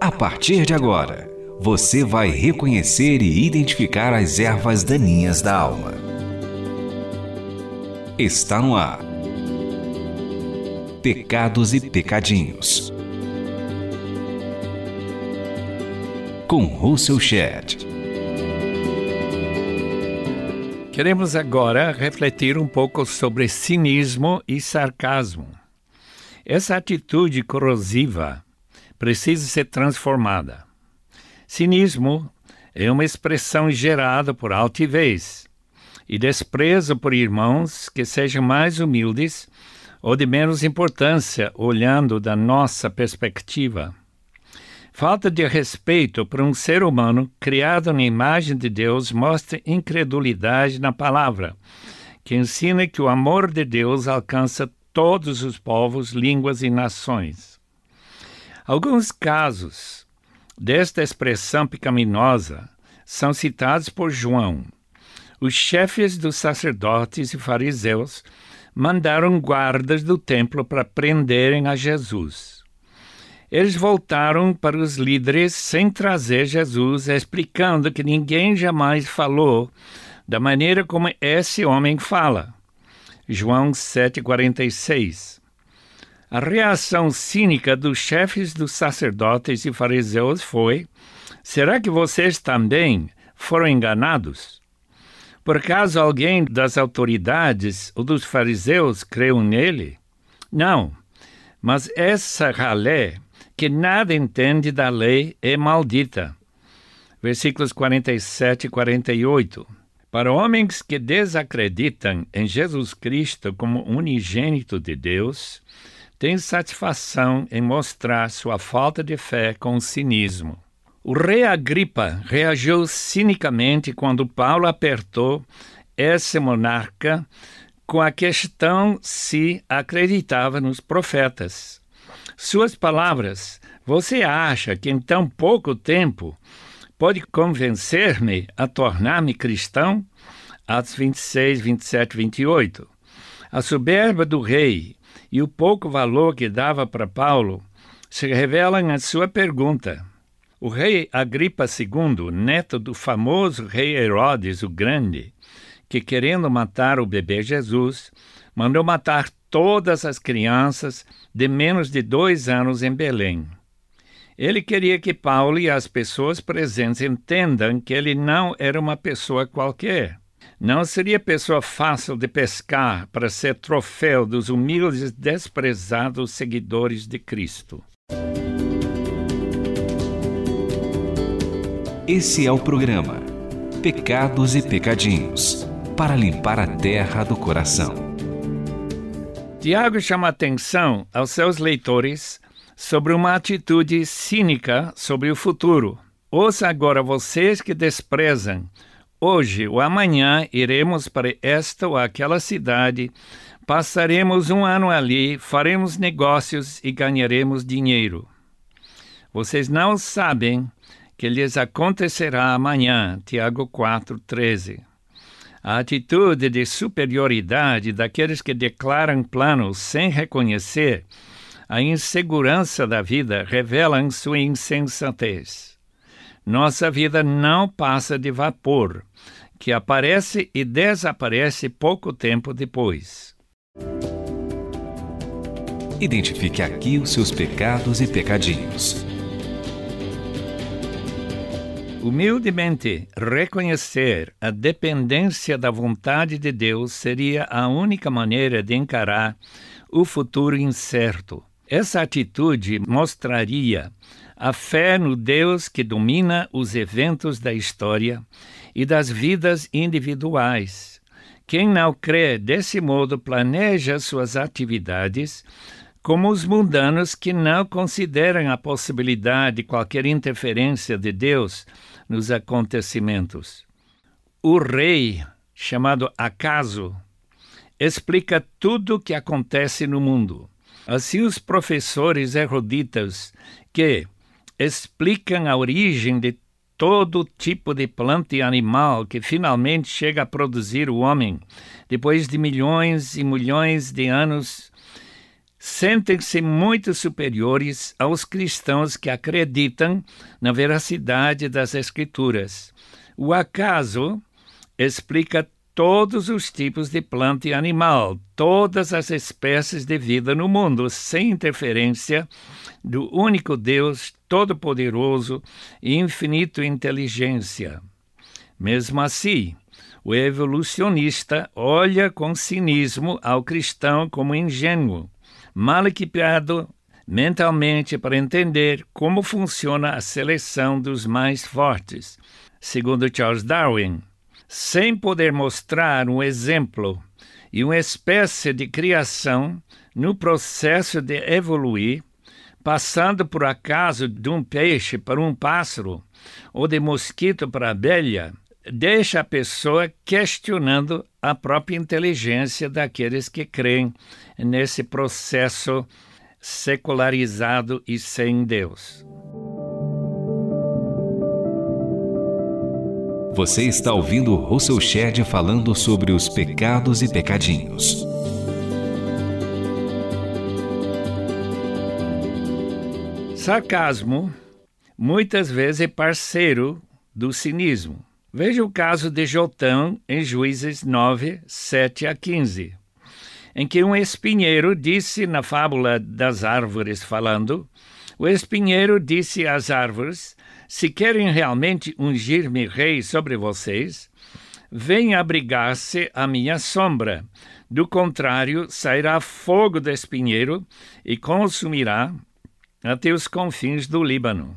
A partir de agora, você vai reconhecer e identificar as ervas daninhas da alma. Está no ar. Pecados e Pecadinhos. Com Russell Shedd. Queremos agora refletir um pouco sobre cinismo e sarcasmo. Essa atitude corrosiva precisa ser transformada. Cinismo é uma expressão gerada por altivez e desprezo por irmãos que sejam mais humildes ou de menos importância, olhando da nossa perspectiva. Falta de respeito por um ser humano criado na imagem de Deus mostra incredulidade na palavra, que ensina que o amor de Deus alcança todos os povos, línguas e nações. Alguns casos desta expressão pecaminosa são citados por João. Os chefes dos sacerdotes e fariseus mandaram guardas do templo para prenderem a Jesus. Eles voltaram para os líderes sem trazer Jesus, explicando que ninguém jamais falou da maneira como esse homem fala. João 7,46 a reação cínica dos chefes dos sacerdotes e fariseus foi: será que vocês também foram enganados? Por acaso alguém das autoridades ou dos fariseus creu nele? Não, mas essa ralé, que nada entende da lei, é maldita. Versículos 47 e 48. Para homens que desacreditam em Jesus Cristo como unigênito de Deus, tem satisfação em mostrar sua falta de fé com cinismo. O rei Agripa reagiu cinicamente quando Paulo apertou esse monarca com a questão se acreditava nos profetas. Suas palavras: Você acha que em tão pouco tempo pode convencer-me a tornar-me cristão? Atos 26, 27, 28. A soberba do rei e o pouco valor que dava para Paulo se revelam na sua pergunta. O rei Agripa II, neto do famoso rei Herodes o Grande, que querendo matar o bebê Jesus, mandou matar todas as crianças de menos de dois anos em Belém. Ele queria que Paulo e as pessoas presentes entendam que ele não era uma pessoa qualquer não seria pessoa fácil de pescar para ser troféu dos humildes e desprezados seguidores de Cristo. Esse é o programa Pecados e Pecadinhos para limpar a terra do coração. Tiago chama atenção aos seus leitores sobre uma atitude cínica sobre o futuro. Ouça agora vocês que desprezam Hoje ou amanhã iremos para esta ou aquela cidade, passaremos um ano ali, faremos negócios e ganharemos dinheiro. Vocês não sabem que lhes acontecerá amanhã. Tiago 4:13. A atitude de superioridade daqueles que declaram planos sem reconhecer a insegurança da vida revelam sua insensatez. Nossa vida não passa de vapor, que aparece e desaparece pouco tempo depois. Identifique aqui os seus pecados e pecadinhos. Humildemente reconhecer a dependência da vontade de Deus seria a única maneira de encarar o futuro incerto. Essa atitude mostraria a fé no Deus que domina os eventos da história e das vidas individuais. Quem não crê desse modo planeja suas atividades como os mundanos que não consideram a possibilidade de qualquer interferência de Deus nos acontecimentos. O rei, chamado Acaso, explica tudo o que acontece no mundo. Assim, os professores eruditos que explicam a origem de todo tipo de planta e animal que finalmente chega a produzir o homem, depois de milhões e milhões de anos, sentem-se muito superiores aos cristãos que acreditam na veracidade das Escrituras. O acaso explica todos os tipos de planta e animal, todas as espécies de vida no mundo, sem interferência do único Deus Todo-Poderoso e infinito inteligência. Mesmo assim, o evolucionista olha com cinismo ao cristão como ingênuo, mal equipado mentalmente para entender como funciona a seleção dos mais fortes. Segundo Charles Darwin, sem poder mostrar um exemplo e uma espécie de criação no processo de evoluir, passando por acaso de um peixe para um pássaro ou de mosquito para abelha, deixa a pessoa questionando a própria inteligência daqueles que creem nesse processo secularizado e sem Deus. Você está ouvindo Russell Shedd falando sobre os pecados e pecadinhos. Sarcasmo muitas vezes é parceiro do cinismo. Veja o caso de Jotão em Juízes 9, 7 a 15, em que um espinheiro disse na fábula das árvores falando, o espinheiro disse às árvores, se querem realmente ungir-me rei sobre vocês, venha abrigar-se à minha sombra. Do contrário, sairá fogo do espinheiro e consumirá até os confins do Líbano.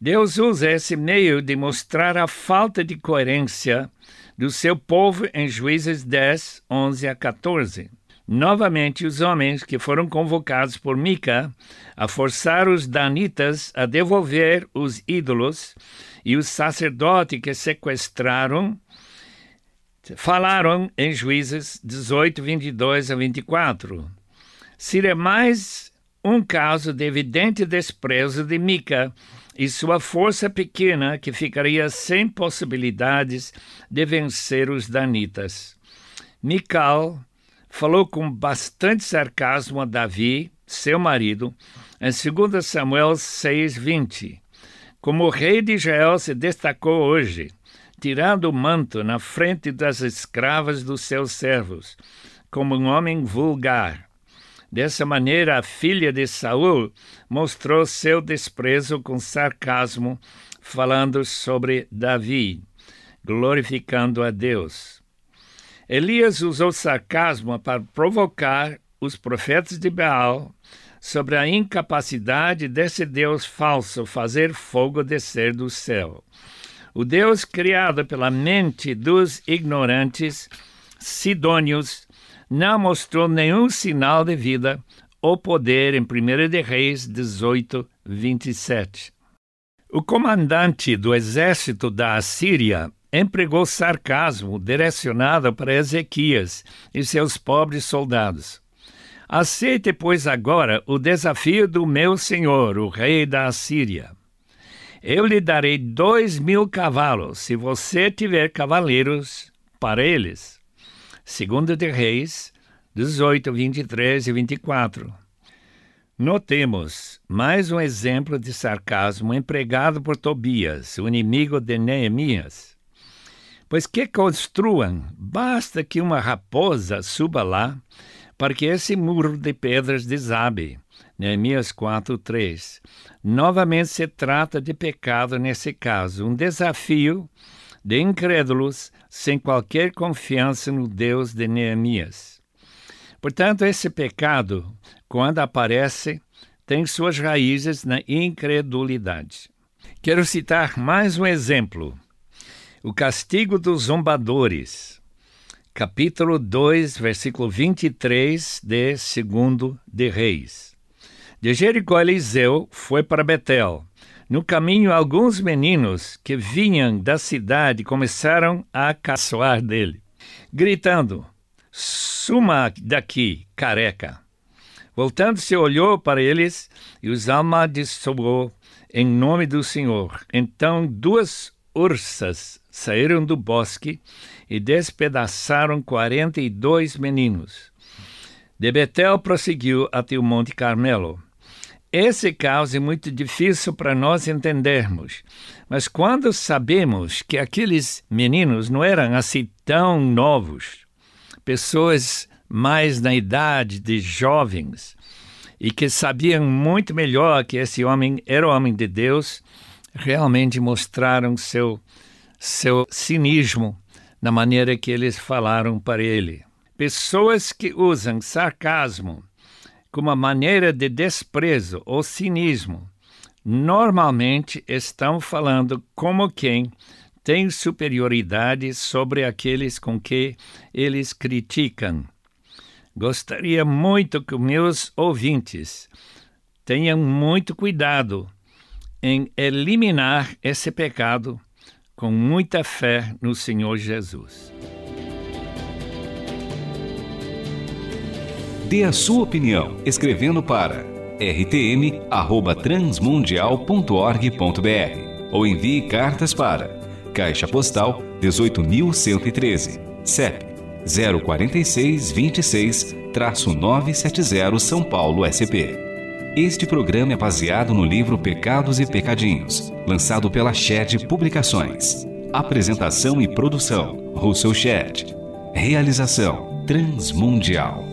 Deus usa esse meio de mostrar a falta de coerência do seu povo em Juízes 10, 11 a 14. Novamente, os homens que foram convocados por Mica a forçar os danitas a devolver os ídolos e os sacerdotes que sequestraram falaram em Juízes 18, 22 a 24. Seria mais um caso de evidente desprezo de Mica e sua força pequena que ficaria sem possibilidades de vencer os danitas. Mical falou com bastante sarcasmo a Davi, seu marido, em 2 Samuel 6:20. Como o rei de Israel se destacou hoje, tirando o manto na frente das escravas dos seus servos, como um homem vulgar. Dessa maneira, a filha de Saul mostrou seu desprezo com sarcasmo, falando sobre Davi, glorificando a Deus. Elias usou sarcasmo para provocar os profetas de Baal sobre a incapacidade desse Deus falso fazer fogo descer do céu. O Deus criado pela mente dos ignorantes sidônios não mostrou nenhum sinal de vida ou poder em 1 de Reis 18, 27. O comandante do exército da Assíria empregou sarcasmo direcionado para Ezequias e seus pobres soldados. Aceite, pois, agora o desafio do meu senhor, o rei da Assíria. Eu lhe darei dois mil cavalos, se você tiver cavaleiros para eles. Segundo de Reis 18, 23 e 24. Notemos mais um exemplo de sarcasmo empregado por Tobias, o inimigo de Neemias. Pois que construam, basta que uma raposa suba lá, para que esse muro de pedras desabe. Neemias 4, 3. Novamente se trata de pecado nesse caso, um desafio de incrédulos sem qualquer confiança no Deus de Neemias. Portanto, esse pecado, quando aparece, tem suas raízes na incredulidade. Quero citar mais um exemplo. O castigo dos zombadores. Capítulo 2, versículo 23 de 2 de Reis. De Jericó, Eliseu foi para Betel no caminho, alguns meninos que vinham da cidade começaram a caçoar dele, gritando: Suma daqui, careca! Voltando-se, olhou para eles e os amaldiçoou em nome do Senhor. Então, duas ursas saíram do bosque e despedaçaram quarenta e dois meninos. De Betel prosseguiu até o Monte Carmelo. Esse caso é muito difícil para nós entendermos, mas quando sabemos que aqueles meninos não eram assim tão novos, pessoas mais na idade de jovens, e que sabiam muito melhor que esse homem era o homem de Deus, realmente mostraram seu, seu cinismo na maneira que eles falaram para ele. Pessoas que usam sarcasmo como maneira de desprezo ou cinismo normalmente estão falando como quem tem superioridade sobre aqueles com que eles criticam. Gostaria muito que meus ouvintes tenham muito cuidado em eliminar esse pecado com muita fé no Senhor Jesus. Dê a sua opinião escrevendo para rtm@transmundial.org.br ou envie cartas para Caixa Postal 18113, CEP 046 26-970 São Paulo SP. Este programa é baseado no livro Pecados e Pecadinhos, lançado pela Shed Publicações. Apresentação e produção: Russell Shed. Realização: Transmundial.